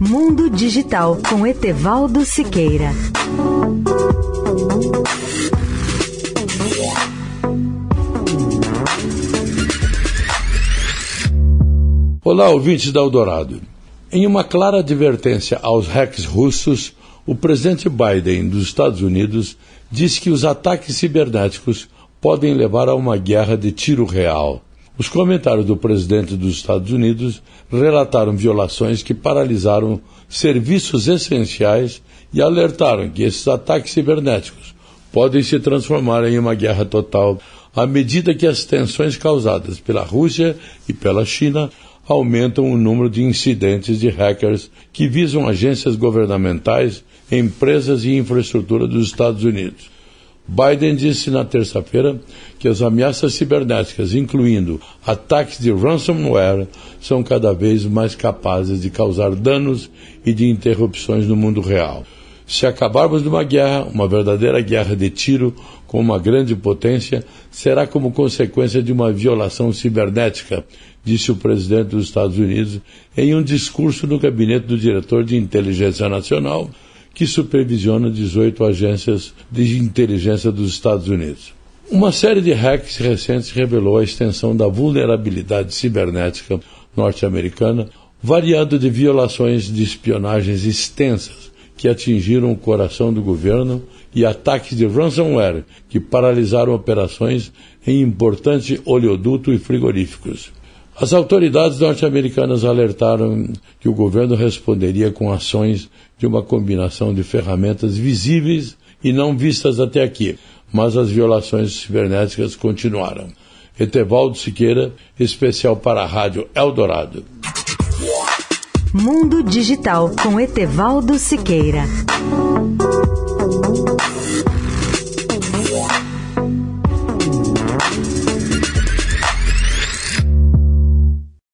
Mundo Digital com Etevaldo Siqueira. Olá, ouvintes da Eldorado. Em uma clara advertência aos hacks russos, o presidente Biden dos Estados Unidos disse que os ataques cibernéticos podem levar a uma guerra de tiro real. Os comentários do presidente dos Estados Unidos relataram violações que paralisaram serviços essenciais e alertaram que esses ataques cibernéticos podem se transformar em uma guerra total à medida que as tensões causadas pela Rússia e pela China aumentam o número de incidentes de hackers que visam agências governamentais, empresas e infraestrutura dos Estados Unidos. Biden disse na terça-feira que as ameaças cibernéticas, incluindo ataques de ransomware, são cada vez mais capazes de causar danos e de interrupções no mundo real. Se acabarmos de uma guerra, uma verdadeira guerra de tiro com uma grande potência, será como consequência de uma violação cibernética, disse o presidente dos Estados Unidos em um discurso no gabinete do diretor de inteligência nacional, que supervisiona 18 agências de inteligência dos Estados Unidos. Uma série de hacks recentes revelou a extensão da vulnerabilidade cibernética norte-americana, variando de violações de espionagens extensas que atingiram o coração do governo e ataques de ransomware que paralisaram operações em importantes oleodutos e frigoríficos. As autoridades norte-americanas alertaram que o governo responderia com ações de uma combinação de ferramentas visíveis e não vistas até aqui, mas as violações cibernéticas continuaram. Etevaldo Siqueira, especial para a Rádio Eldorado. Mundo Digital com Etevaldo Siqueira.